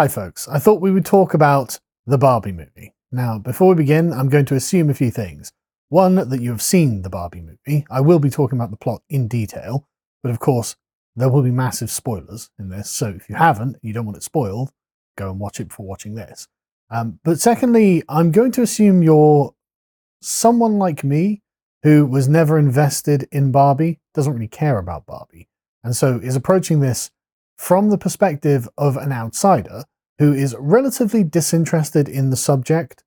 Hi, folks. I thought we would talk about the Barbie movie. Now, before we begin, I'm going to assume a few things. One, that you have seen the Barbie movie. I will be talking about the plot in detail, but of course, there will be massive spoilers in this. So if you haven't, you don't want it spoiled, go and watch it before watching this. Um, but secondly, I'm going to assume you're someone like me who was never invested in Barbie, doesn't really care about Barbie, and so is approaching this from the perspective of an outsider who is relatively disinterested in the subject.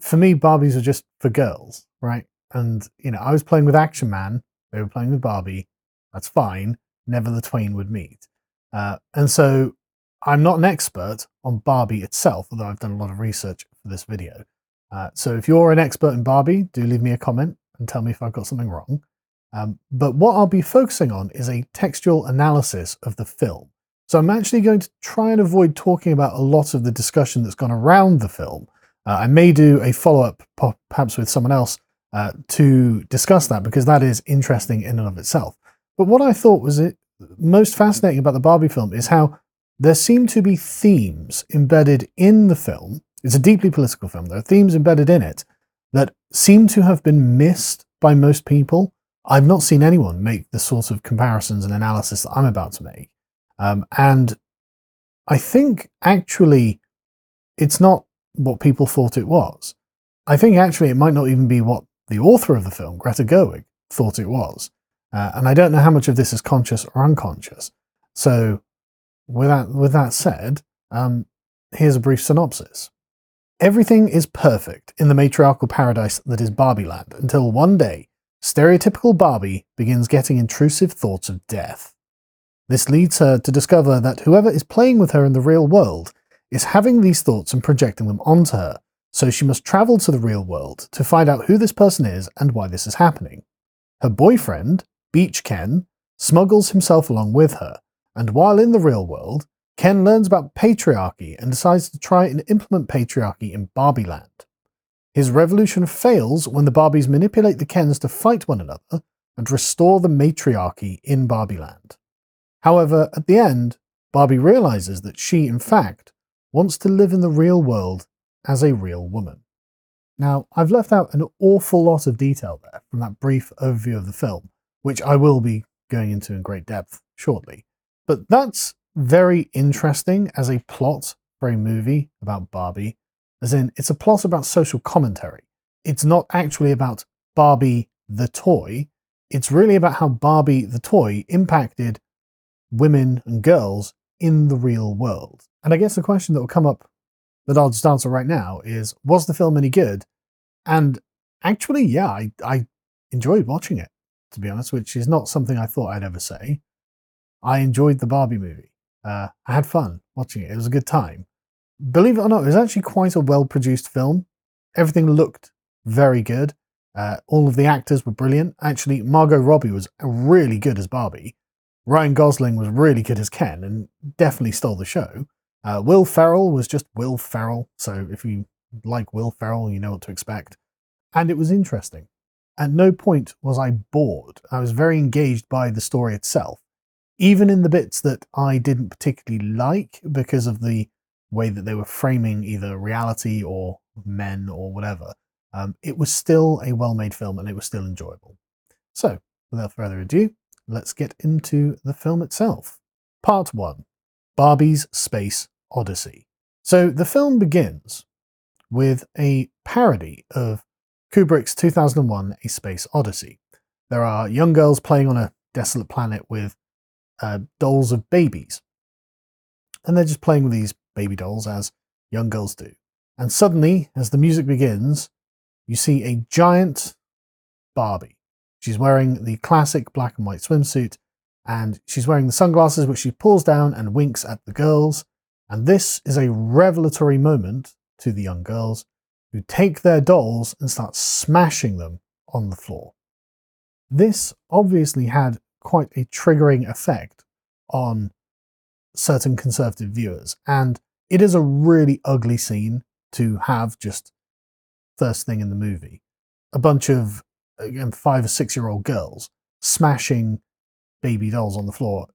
For me, Barbies are just for girls, right? And, you know, I was playing with Action Man, they were playing with Barbie. That's fine. Never the twain would meet. Uh, and so I'm not an expert on Barbie itself, although I've done a lot of research for this video. Uh, so if you're an expert in Barbie, do leave me a comment and tell me if I've got something wrong. Um, but what I'll be focusing on is a textual analysis of the film. So I'm actually going to try and avoid talking about a lot of the discussion that's gone around the film. Uh, I may do a follow up, perhaps with someone else, uh, to discuss that because that is interesting in and of itself. But what I thought was it most fascinating about the Barbie film is how there seem to be themes embedded in the film. It's a deeply political film. There are themes embedded in it that seem to have been missed by most people. I've not seen anyone make the sort of comparisons and analysis that I'm about to make. Um, and I think actually it's not what people thought it was. I think actually it might not even be what the author of the film, Greta Gerwig, thought it was. Uh, and I don't know how much of this is conscious or unconscious. So, with that, with that said, um, here's a brief synopsis. Everything is perfect in the matriarchal paradise that is Barbie Land until one day stereotypical Barbie begins getting intrusive thoughts of death. This leads her to discover that whoever is playing with her in the real world is having these thoughts and projecting them onto her, so she must travel to the real world to find out who this person is and why this is happening. Her boyfriend, Beach Ken, smuggles himself along with her, and while in the real world, Ken learns about patriarchy and decides to try and implement patriarchy in Barbie Land. His revolution fails when the Barbies manipulate the Kens to fight one another and restore the matriarchy in Barbie Land. However, at the end, Barbie realizes that she, in fact, wants to live in the real world as a real woman. Now, I've left out an awful lot of detail there from that brief overview of the film, which I will be going into in great depth shortly. But that's very interesting as a plot for a movie about Barbie as in, it's a plot about social commentary. It's not actually about Barbie the toy. It's really about how Barbie the toy impacted women and girls in the real world. And I guess the question that will come up that I'll just answer right now is was the film any good? And actually, yeah, I, I enjoyed watching it, to be honest, which is not something I thought I'd ever say. I enjoyed the Barbie movie. Uh, I had fun watching it. It was a good time believe it or not, it was actually quite a well produced film. Everything looked very good. Uh, all of the actors were brilliant. Actually, Margot Robbie was really good as Barbie. Ryan Gosling was really good as Ken and definitely stole the show. Uh, Will Ferrell was just Will Ferrell. So if you like Will Ferrell, you know what to expect. And it was interesting. At no point was I bored. I was very engaged by the story itself, even in the bits that I didn't particularly like because of the way that they were framing either reality or men or whatever, um, it was still a well made film and it was still enjoyable. So, without further ado, let's get into the film itself. Part 1 Barbie's Space Odyssey. So, the film begins with a parody of Kubrick's 2001 A Space Odyssey. There are young girls playing on a desolate planet with uh, dolls of babies. And they're just playing with these baby dolls as young girls do. And suddenly, as the music begins, you see a giant Barbie. She's wearing the classic black and white swimsuit, and she's wearing the sunglasses, which she pulls down and winks at the girls. And this is a revelatory moment to the young girls who take their dolls and start smashing them on the floor. This obviously had quite a triggering effect on certain conservative viewers. And it is a really ugly scene to have just first thing in the movie. A bunch of again, five or six year old girls smashing baby dolls on the floor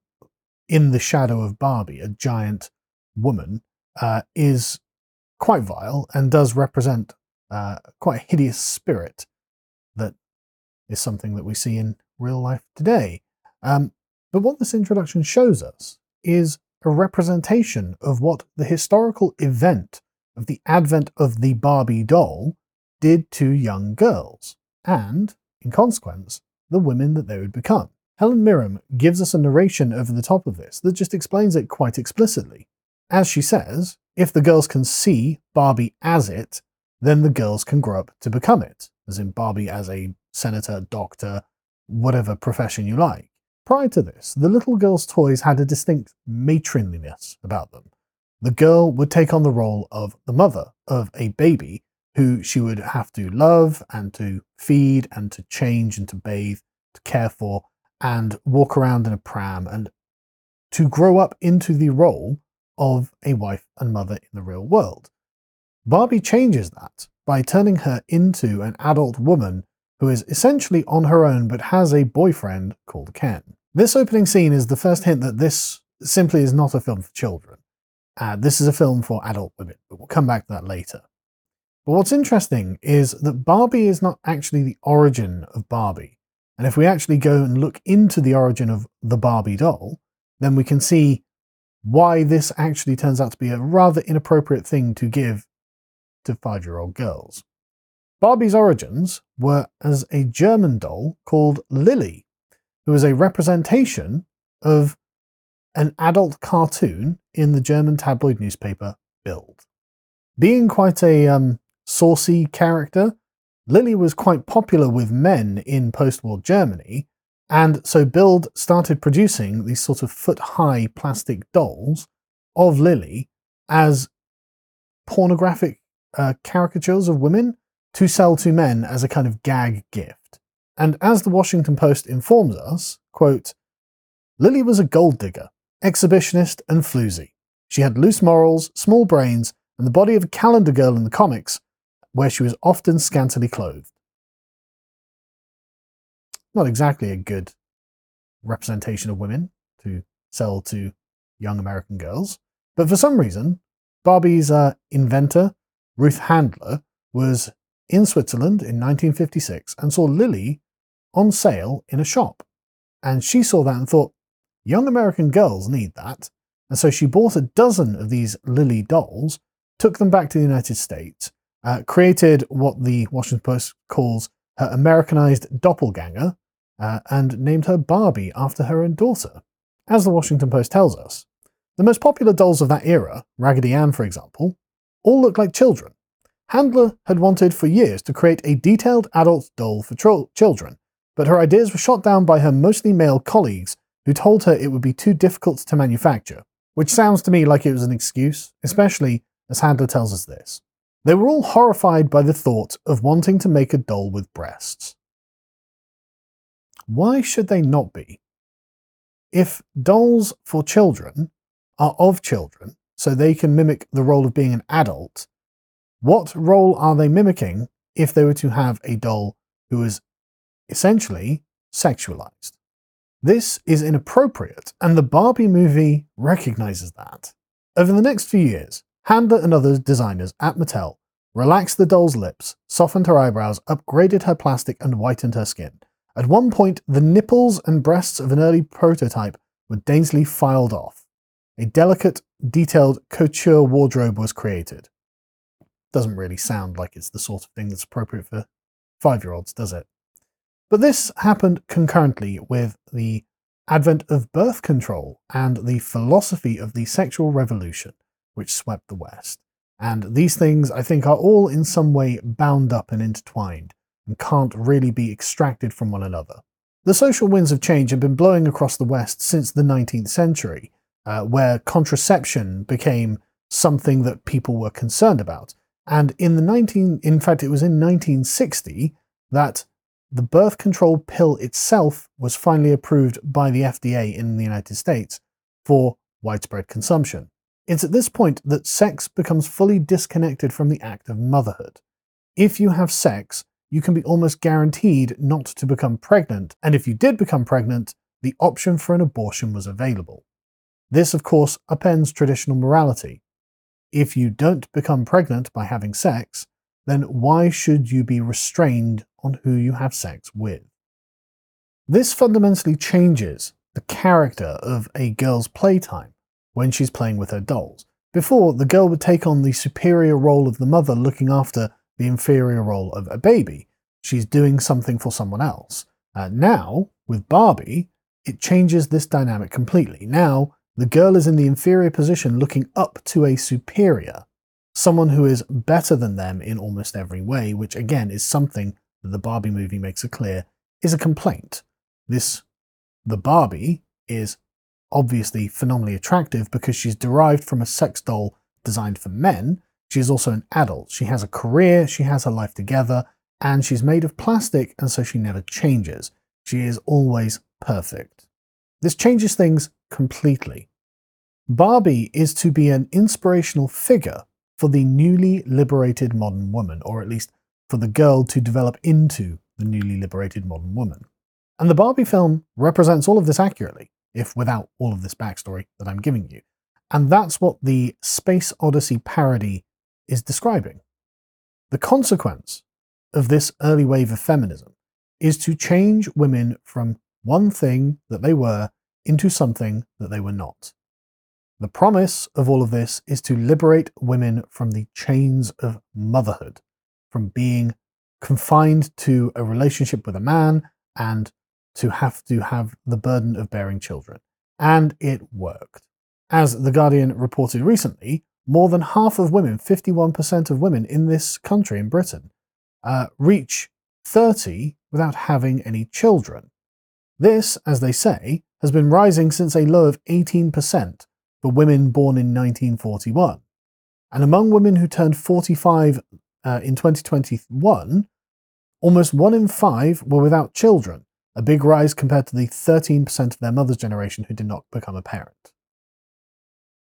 in the shadow of Barbie, a giant woman uh, is quite vile and does represent uh, quite a hideous spirit that is something that we see in real life today. Um, but what this introduction shows us is a representation of what the historical event of the advent of the Barbie doll did to young girls, and, in consequence, the women that they would become. Helen Mirren gives us a narration over the top of this that just explains it quite explicitly. As she says, if the girls can see Barbie as it, then the girls can grow up to become it, as in Barbie as a senator, doctor, whatever profession you like. Prior to this, the little girl's toys had a distinct matronliness about them. The girl would take on the role of the mother of a baby who she would have to love and to feed and to change and to bathe, to care for, and walk around in a pram and to grow up into the role of a wife and mother in the real world. Barbie changes that by turning her into an adult woman who is essentially on her own but has a boyfriend called Ken. This opening scene is the first hint that this simply is not a film for children. Uh, this is a film for adult women, but we'll come back to that later. But what's interesting is that Barbie is not actually the origin of Barbie. And if we actually go and look into the origin of the Barbie doll, then we can see why this actually turns out to be a rather inappropriate thing to give to five year old girls. Barbie's origins were as a German doll called Lili, who was a representation of an adult cartoon in the German tabloid newspaper Bild. Being quite a um, saucy character, Lili was quite popular with men in post war Germany, and so Bild started producing these sort of foot high plastic dolls of Lili as pornographic uh, caricatures of women to sell to men as a kind of gag gift. And as the Washington Post informs us, quote, Lili was a gold digger, exhibitionist, and floozy. She had loose morals, small brains, and the body of a calendar girl in the comics, where she was often scantily clothed. Not exactly a good representation of women to sell to young American girls, but for some reason, Barbie's uh, inventor, Ruth Handler, was in Switzerland in 1956 and saw Lili on sale in a shop. And she saw that and thought, young American girls need that. And so she bought a dozen of these Lili dolls, took them back to the United States, uh, created what the Washington Post calls her Americanized doppelganger, uh, and named her Barbie after her own daughter. As the Washington Post tells us, the most popular dolls of that era, Raggedy Ann for example, all look like children. Handler had wanted for years to create a detailed adult doll for tro- children, but her ideas were shot down by her mostly male colleagues who told her it would be too difficult to manufacture, which sounds to me like it was an excuse, especially as Handler tells us this. They were all horrified by the thought of wanting to make a doll with breasts. Why should they not be? If dolls for children are of children, so they can mimic the role of being an adult, what role are they mimicking if they were to have a doll who is essentially sexualized? This is inappropriate, and the Barbie movie recognizes that. Over the next few years, Handler and other designers at Mattel relaxed the doll's lips, softened her eyebrows, upgraded her plastic, and whitened her skin. At one point, the nipples and breasts of an early prototype were daintily filed off. A delicate, detailed couture wardrobe was created. Doesn't really sound like it's the sort of thing that's appropriate for five year olds, does it? But this happened concurrently with the advent of birth control and the philosophy of the sexual revolution which swept the West. And these things, I think, are all in some way bound up and intertwined and can't really be extracted from one another. The social winds of change have been blowing across the West since the 19th century, uh, where contraception became something that people were concerned about. And in the 19, in fact, it was in 1960 that the birth control pill itself was finally approved by the FDA in the United States for widespread consumption. It's at this point that sex becomes fully disconnected from the act of motherhood. If you have sex, you can be almost guaranteed not to become pregnant, and if you did become pregnant, the option for an abortion was available. This, of course, upends traditional morality. If you don't become pregnant by having sex, then why should you be restrained on who you have sex with? This fundamentally changes the character of a girl's playtime when she's playing with her dolls. Before, the girl would take on the superior role of the mother looking after the inferior role of a baby. She's doing something for someone else. Uh, now, with Barbie, it changes this dynamic completely. Now, the girl is in the inferior position looking up to a superior, someone who is better than them in almost every way, which again is something that the Barbie movie makes it clear is a complaint. This, the Barbie, is obviously phenomenally attractive because she's derived from a sex doll designed for men. She is also an adult. She has a career, she has her life together, and she's made of plastic, and so she never changes. She is always perfect. This changes things completely. Barbie is to be an inspirational figure for the newly liberated modern woman, or at least for the girl to develop into the newly liberated modern woman. And the Barbie film represents all of this accurately, if without all of this backstory that I'm giving you. And that's what the Space Odyssey parody is describing. The consequence of this early wave of feminism is to change women from one thing that they were into something that they were not. The promise of all of this is to liberate women from the chains of motherhood, from being confined to a relationship with a man and to have to have the burden of bearing children. And it worked. As The Guardian reported recently, more than half of women, 51% of women in this country, in Britain, uh, reach 30 without having any children. This, as they say, has been rising since a low of 18% for women born in 1941. And among women who turned 45 uh, in 2021, almost one in five were without children, a big rise compared to the 13% of their mother's generation who did not become a parent.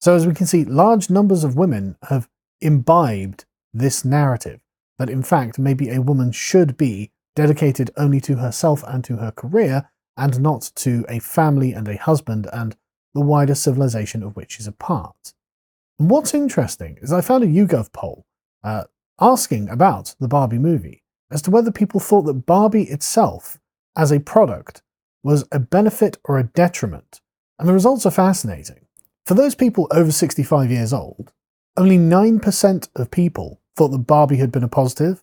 So, as we can see, large numbers of women have imbibed this narrative that, in fact, maybe a woman should be dedicated only to herself and to her career, and not to a family and a husband and the wider civilization of which she's a part. And what's interesting is I found a YouGov poll uh, asking about the Barbie movie as to whether people thought that Barbie itself, as a product, was a benefit or a detriment. And the results are fascinating. For those people over 65 years old, only 9% of people thought that Barbie had been a positive,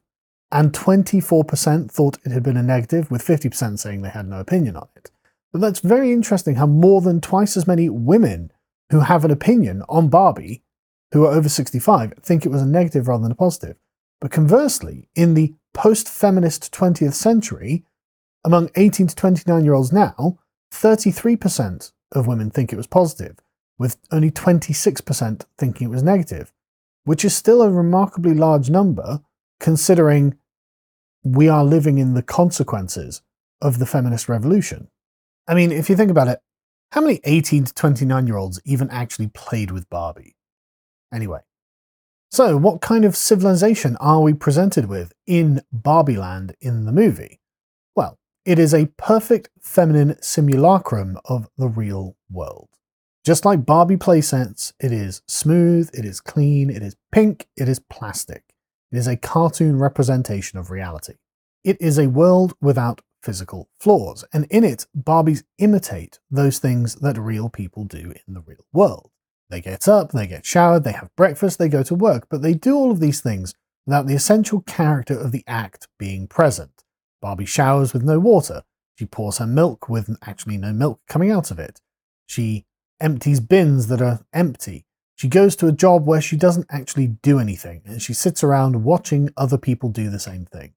and 24% thought it had been a negative, with 50% saying they had no opinion on it. But that's very interesting how more than twice as many women who have an opinion on Barbie, who are over 65, think it was a negative rather than a positive. But conversely, in the post feminist 20th century, among 18 to 29 year olds now, 33% of women think it was positive, with only 26% thinking it was negative, which is still a remarkably large number considering we are living in the consequences of the feminist revolution. I mean, if you think about it, how many 18 to 29 year olds even actually played with Barbie? Anyway, so what kind of civilization are we presented with in Barbie Land in the movie? It is a perfect feminine simulacrum of the real world. Just like Barbie playsets, it is smooth, it is clean, it is pink, it is plastic. It is a cartoon representation of reality. It is a world without physical flaws, and in it, Barbies imitate those things that real people do in the real world. They get up, they get showered, they have breakfast, they go to work, but they do all of these things without the essential character of the act being present. Barbie showers with no water. She pours her milk with actually no milk coming out of it. She empties bins that are empty. She goes to a job where she doesn't actually do anything, and she sits around watching other people do the same thing.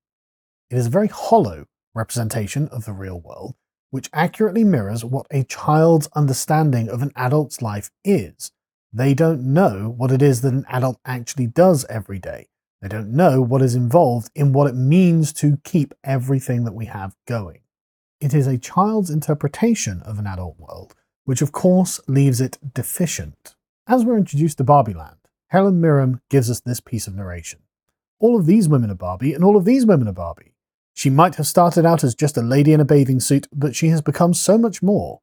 It is a very hollow representation of the real world, which accurately mirrors what a child's understanding of an adult's life is. They don't know what it is that an adult actually does every day. They don't know what is involved in what it means to keep everything that we have going. It is a child's interpretation of an adult world, which of course leaves it deficient. As we're introduced to Barbie Land, Helen Mirren gives us this piece of narration. All of these women are Barbie, and all of these women are Barbie. She might have started out as just a lady in a bathing suit, but she has become so much more.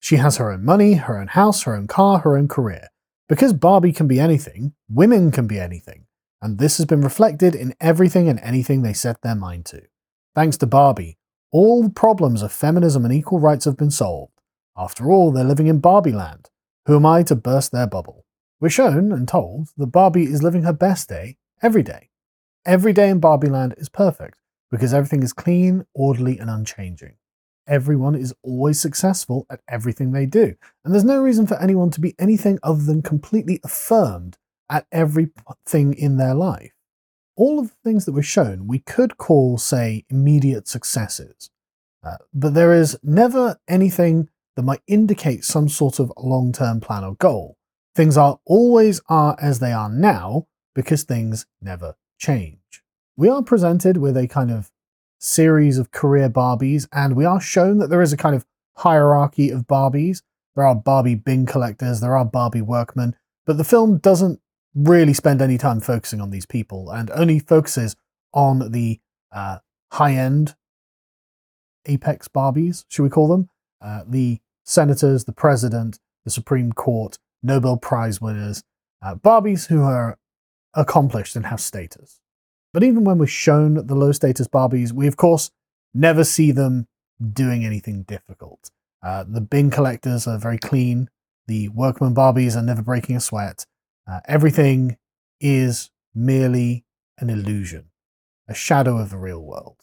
She has her own money, her own house, her own car, her own career. Because Barbie can be anything, women can be anything. And this has been reflected in everything and anything they set their mind to. Thanks to Barbie, all the problems of feminism and equal rights have been solved. After all, they're living in Barbie land. Who am I to burst their bubble? We're shown and told that Barbie is living her best day every day. Every day in Barbie land is perfect because everything is clean, orderly, and unchanging. Everyone is always successful at everything they do, and there's no reason for anyone to be anything other than completely affirmed at everything in their life. All of the things that were shown we could call, say, immediate successes, uh, but there is never anything that might indicate some sort of long term plan or goal. Things are always are as they are now because things never change. We are presented with a kind of series of career Barbies, and we are shown that there is a kind of hierarchy of Barbies. There are Barbie bin collectors, there are Barbie workmen, but the film doesn't really spend any time focusing on these people and only focuses on the uh, high end apex Barbies, should we call them? Uh, the senators, the president, the Supreme Court, Nobel Prize winners, uh, Barbies who are accomplished and have status. But even when we're shown the low status Barbies, we of course never see them doing anything difficult. Uh, the bin collectors are very clean. The workman Barbies are never breaking a sweat. Uh, everything is merely an illusion, a shadow of the real world.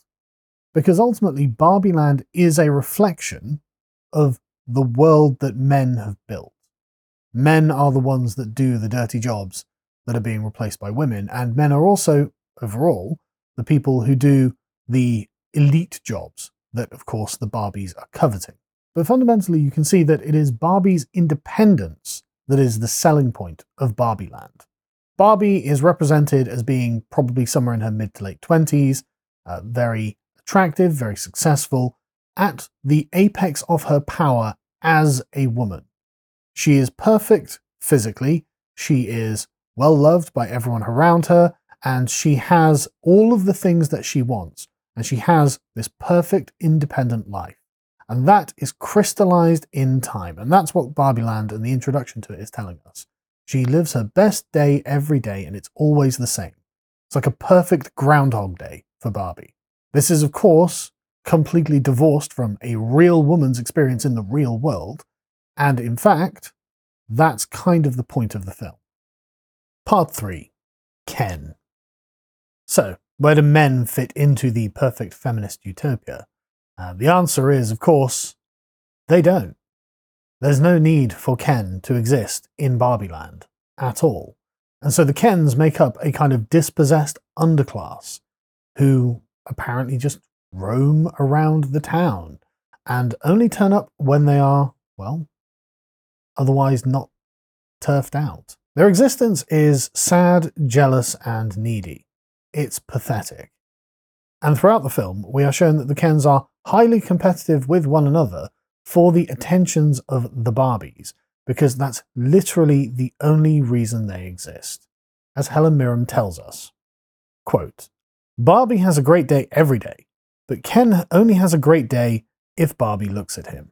Because ultimately, Barbie Land is a reflection of the world that men have built. Men are the ones that do the dirty jobs that are being replaced by women, and men are also, overall, the people who do the elite jobs that, of course, the Barbies are coveting. But fundamentally, you can see that it is Barbie's independence that is the selling point of Barbie Land. Barbie is represented as being probably somewhere in her mid to late 20s, uh, very attractive, very successful, at the apex of her power as a woman. She is perfect physically, she is well loved by everyone around her, and she has all of the things that she wants, and she has this perfect independent life. And that is crystallized in time. And that's what Barbie Land and the introduction to it is telling us. She lives her best day every day, and it's always the same. It's like a perfect Groundhog Day for Barbie. This is, of course, completely divorced from a real woman's experience in the real world. And in fact, that's kind of the point of the film. Part 3 Ken. So, where do men fit into the perfect feminist utopia? Uh, the answer is, of course, they don't. There's no need for Ken to exist in Barbieland at all. And so the Kens make up a kind of dispossessed underclass who apparently just roam around the town and only turn up when they are, well, otherwise not turfed out. Their existence is sad, jealous, and needy. It's pathetic. And throughout the film, we are shown that the Kens are highly competitive with one another for the attentions of the Barbies, because that's literally the only reason they exist. As Helen Mirren tells us, quote, Barbie has a great day every day, but Ken only has a great day if Barbie looks at him.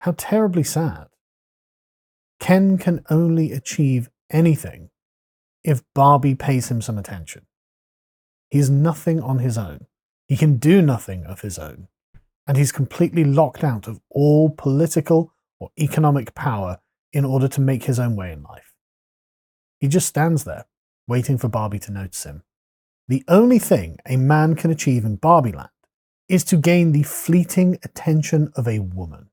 How terribly sad. Ken can only achieve anything if Barbie pays him some attention. He is nothing on his own. He can do nothing of his own. And he's completely locked out of all political or economic power in order to make his own way in life. He just stands there, waiting for Barbie to notice him. The only thing a man can achieve in Barbieland is to gain the fleeting attention of a woman.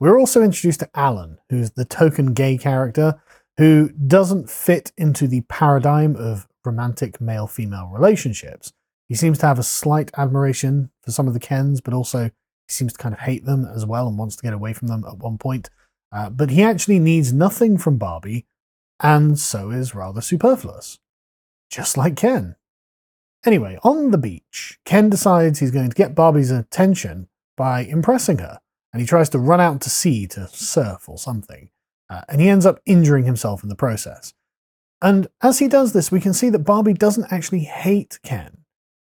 We're also introduced to Alan, who's the token gay character who doesn't fit into the paradigm of romantic male female relationships. He seems to have a slight admiration for some of the Kens, but also he seems to kind of hate them as well and wants to get away from them at one point. Uh, but he actually needs nothing from Barbie, and so is rather superfluous. Just like Ken. Anyway, on the beach, Ken decides he's going to get Barbie's attention by impressing her, and he tries to run out to sea to surf or something, uh, and he ends up injuring himself in the process. And as he does this, we can see that Barbie doesn't actually hate Ken.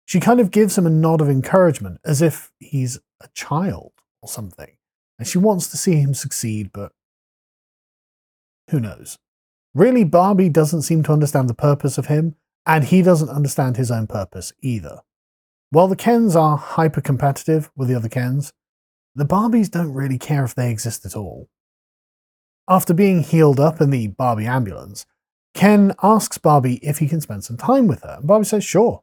She kind of gives him a nod of encouragement, as if he's a child or something. and she wants to see him succeed, but who knows? Really, Barbie doesn't seem to understand the purpose of him, and he doesn't understand his own purpose either. While the Kens are hyper competitive with the other Kens, the Barbies don't really care if they exist at all. After being healed up in the Barbie ambulance, Ken asks Barbie if he can spend some time with her. And Barbie says, sure.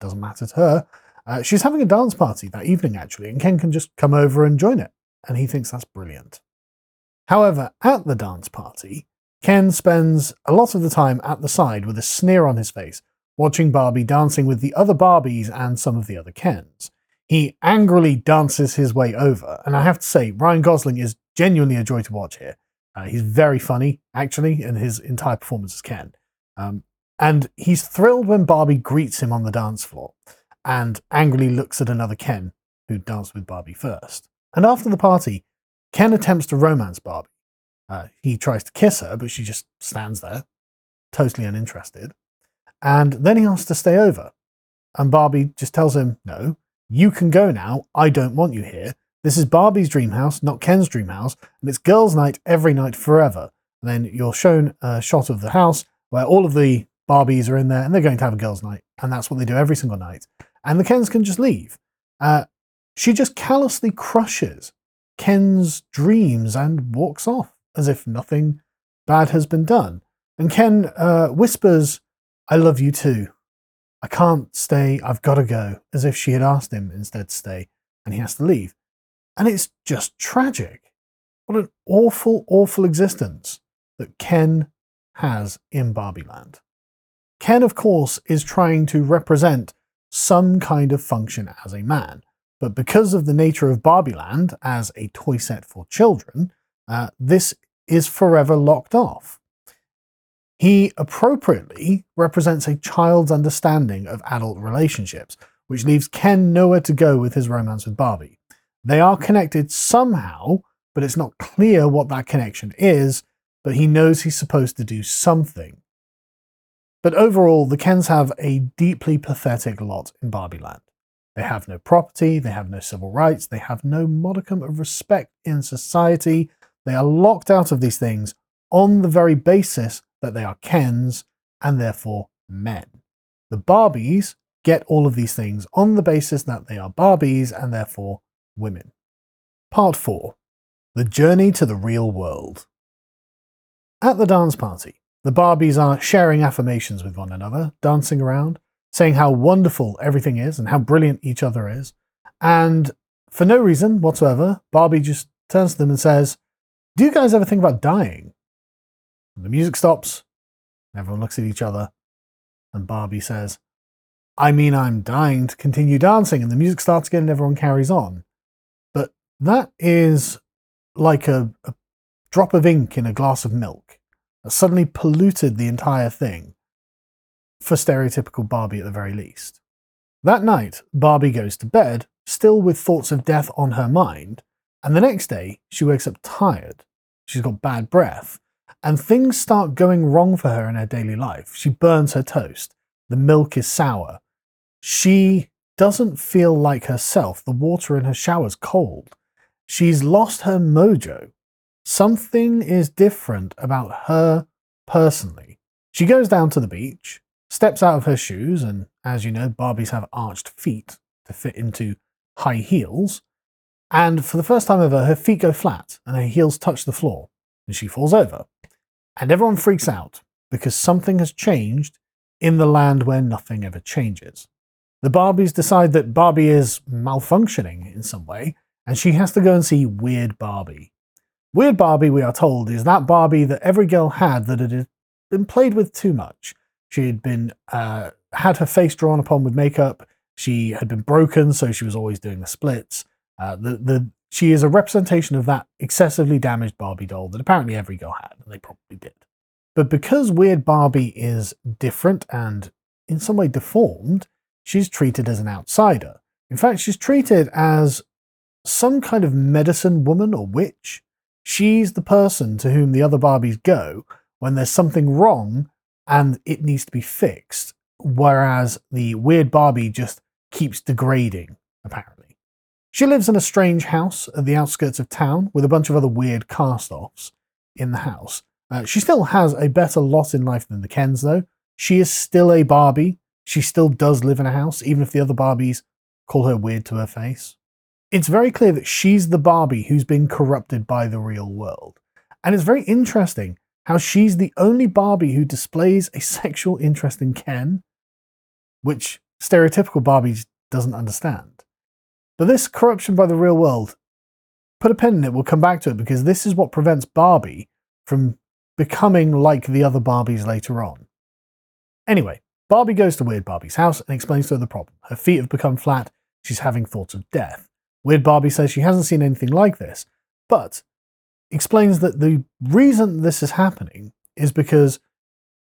Doesn't matter to her. Uh, she's having a dance party that evening, actually, and Ken can just come over and join it. And he thinks that's brilliant. However, at the dance party, Ken spends a lot of the time at the side with a sneer on his face, watching Barbie dancing with the other Barbies and some of the other Kens. He angrily dances his way over, and I have to say, Ryan Gosling is genuinely a joy to watch here. Uh, he's very funny, actually, in his entire performance as Ken. Um, and he's thrilled when Barbie greets him on the dance floor and angrily looks at another Ken who danced with Barbie first. And after the party, Ken attempts to romance Barbie. Uh, he tries to kiss her, but she just stands there, totally uninterested. And then he asks to stay over. And Barbie just tells him, No, you can go now. I don't want you here. This is Barbie's dream house, not Ken's dream house, and it's girls' night every night forever. And then you're shown a shot of the house where all of the Barbies are in there and they're going to have a girls' night. And that's what they do every single night. And the Kens can just leave. Uh, she just callously crushes Ken's dreams and walks off as if nothing bad has been done. And Ken uh, whispers, I love you too. I can't stay, I've got to go, as if she had asked him instead to stay, and he has to leave. And it's just tragic. What an awful, awful existence that Ken has in Barbieland. Ken, of course, is trying to represent some kind of function as a man, but because of the nature of Barbieland as a toy set for children, uh, this is forever locked off. He appropriately represents a child's understanding of adult relationships, which leaves Ken nowhere to go with his romance with Barbie. They are connected somehow, but it's not clear what that connection is, but he knows he's supposed to do something. But overall, the Kens have a deeply pathetic lot in Barbieland. They have no property, they have no civil rights, they have no modicum of respect in society. They are locked out of these things on the very basis that they are Kens and therefore men. The Barbies get all of these things on the basis that they are Barbies and therefore women. Part 4 The Journey to the Real World. At the dance party, the Barbies are sharing affirmations with one another, dancing around, saying how wonderful everything is and how brilliant each other is. And for no reason whatsoever, Barbie just turns to them and says, Do you guys ever think about dying? And the music stops, everyone looks at each other, and Barbie says, I mean, I'm dying to continue dancing, and the music starts again and everyone carries on. That is like a, a drop of ink in a glass of milk that suddenly polluted the entire thing for stereotypical Barbie at the very least. That night, Barbie goes to bed, still with thoughts of death on her mind, and the next day, she wakes up tired. She's got bad breath, and things start going wrong for her in her daily life. She burns her toast, the milk is sour. She doesn't feel like herself, the water in her shower's cold. She's lost her mojo. Something is different about her personally. She goes down to the beach, steps out of her shoes, and as you know, Barbies have arched feet to fit into high heels. And for the first time ever, her feet go flat and her heels touch the floor, and she falls over. And everyone freaks out because something has changed in the land where nothing ever changes. The Barbies decide that Barbie is malfunctioning in some way and she has to go and see Weird Barbie. Weird Barbie, we are told, is that Barbie that every girl had that had been played with too much. She had been uh, had her face drawn upon with makeup. She had been broken, so she was always doing the splits. Uh, the the she is a representation of that excessively damaged Barbie doll that apparently every girl had, and they probably did. But because Weird Barbie is different and in some way deformed, she's treated as an outsider. In fact, she's treated as some kind of medicine woman or witch. She's the person to whom the other Barbies go when there's something wrong and it needs to be fixed. Whereas the weird Barbie just keeps degrading, apparently. She lives in a strange house at the outskirts of town with a bunch of other weird cast offs in the house. Uh, she still has a better lot in life than the Kens, though. She is still a Barbie. She still does live in a house, even if the other Barbies call her weird to her face. It's very clear that she's the Barbie who's been corrupted by the real world. And it's very interesting how she's the only Barbie who displays a sexual interest in Ken, which stereotypical Barbies doesn't understand. But this corruption by the real world, put a pin in it, we'll come back to it because this is what prevents Barbie from becoming like the other Barbies later on. Anyway, Barbie goes to Weird Barbie's house and explains to her the problem. Her feet have become flat, she's having thoughts of death. Weird Barbie says she hasn't seen anything like this, but explains that the reason this is happening is because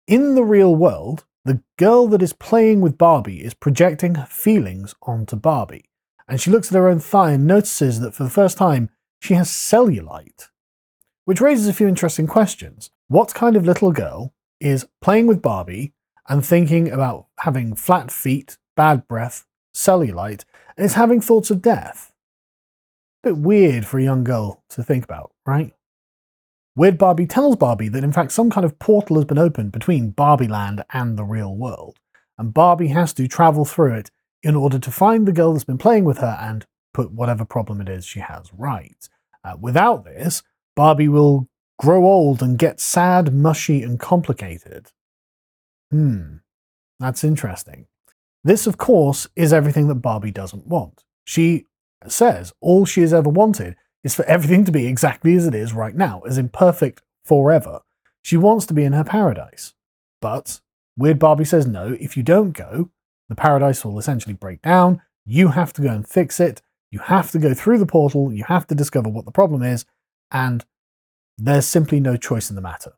in the real world, the girl that is playing with Barbie is projecting her feelings onto Barbie. And she looks at her own thigh and notices that for the first time, she has cellulite. Which raises a few interesting questions. What kind of little girl is playing with Barbie and thinking about having flat feet, bad breath, cellulite, and is having thoughts of death? Bit weird for a young girl to think about, right? Weird Barbie tells Barbie that in fact some kind of portal has been opened between Barbie Land and the real world, and Barbie has to travel through it in order to find the girl that's been playing with her and put whatever problem it is she has right. Uh, without this, Barbie will grow old and get sad, mushy, and complicated. Hmm, that's interesting. This, of course, is everything that Barbie doesn't want. She says all she has ever wanted is for everything to be exactly as it is right now, as imperfect forever. She wants to be in her paradise. But Weird Barbie says no, if you don't go, the paradise will essentially break down. You have to go and fix it. You have to go through the portal. You have to discover what the problem is. And there's simply no choice in the matter.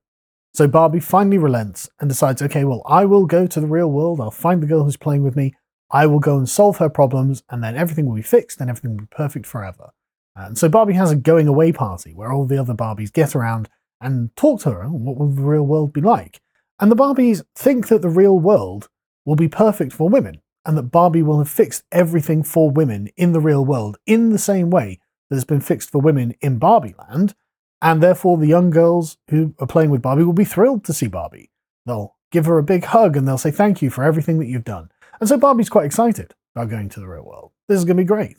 So Barbie finally relents and decides, okay, well, I will go to the real world. I'll find the girl who's playing with me. I will go and solve her problems, and then everything will be fixed and everything will be perfect forever. And so Barbie has a going away party where all the other Barbies get around and talk to her. What will the real world be like? And the Barbies think that the real world will be perfect for women and that Barbie will have fixed everything for women in the real world in the same way that has been fixed for women in Barbie Land. And therefore, the young girls who are playing with Barbie will be thrilled to see Barbie. They'll give her a big hug and they'll say thank you for everything that you've done. And so Barbie's quite excited about going to the real world. This is going to be great.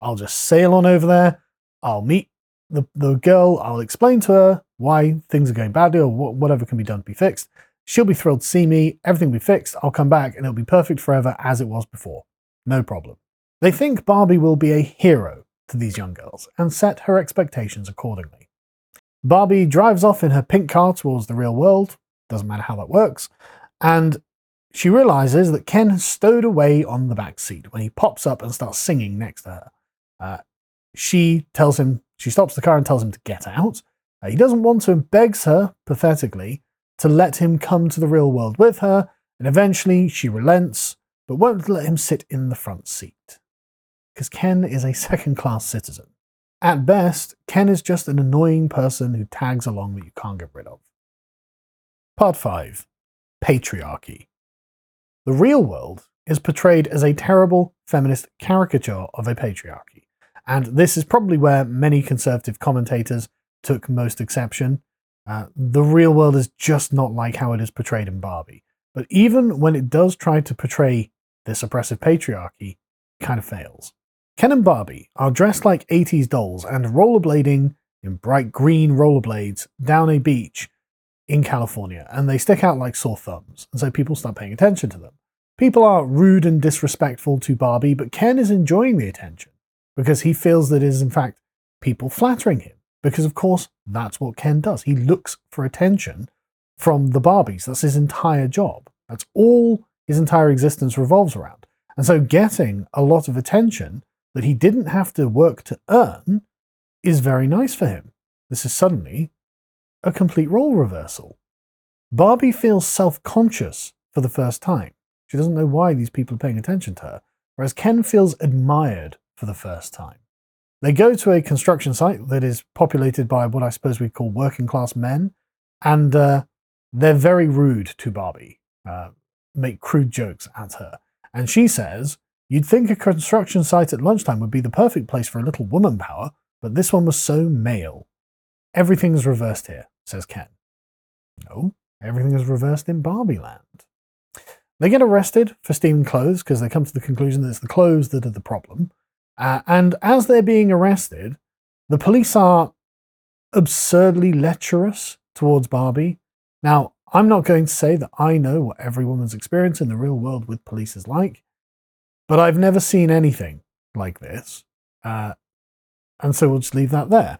I'll just sail on over there. I'll meet the, the girl. I'll explain to her why things are going badly or whatever can be done to be fixed. She'll be thrilled to see me. Everything will be fixed. I'll come back and it'll be perfect forever as it was before. No problem. They think Barbie will be a hero to these young girls and set her expectations accordingly. Barbie drives off in her pink car towards the real world. Doesn't matter how that works. And she realizes that Ken has stowed away on the back seat when he pops up and starts singing next to her. Uh, she tells him, she stops the car and tells him to get out. Uh, he doesn't want to and begs her, pathetically, to let him come to the real world with her, and eventually she relents, but won't let him sit in the front seat. Because Ken is a second class citizen. At best, Ken is just an annoying person who tags along that you can't get rid of. Part 5 Patriarchy. The real world is portrayed as a terrible feminist caricature of a patriarchy. And this is probably where many conservative commentators took most exception. Uh, the real world is just not like how it is portrayed in Barbie. But even when it does try to portray this oppressive patriarchy, it kind of fails. Ken and Barbie are dressed like 80s dolls and rollerblading in bright green rollerblades down a beach in California, and they stick out like sore thumbs, and so people start paying attention to them. People are rude and disrespectful to Barbie, but Ken is enjoying the attention because he feels that it is, in fact, people flattering him. Because, of course, that's what Ken does. He looks for attention from the Barbies. That's his entire job. That's all his entire existence revolves around. And so, getting a lot of attention that he didn't have to work to earn is very nice for him. This is suddenly a complete role reversal. Barbie feels self conscious for the first time. She doesn't know why these people are paying attention to her, whereas Ken feels admired for the first time. They go to a construction site that is populated by what I suppose we'd call working class men, and uh, they're very rude to Barbie, uh, make crude jokes at her. And she says, You'd think a construction site at lunchtime would be the perfect place for a little woman power, but this one was so male. Everything's reversed here, says Ken. No, everything is reversed in Barbie Land. They get arrested for stealing clothes because they come to the conclusion that it's the clothes that are the problem. Uh, and as they're being arrested, the police are absurdly lecherous towards Barbie. Now, I'm not going to say that I know what every woman's experience in the real world with police is like, but I've never seen anything like this. Uh, and so we'll just leave that there.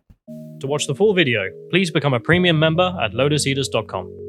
To watch the full video, please become a premium member at lotuseaters.com.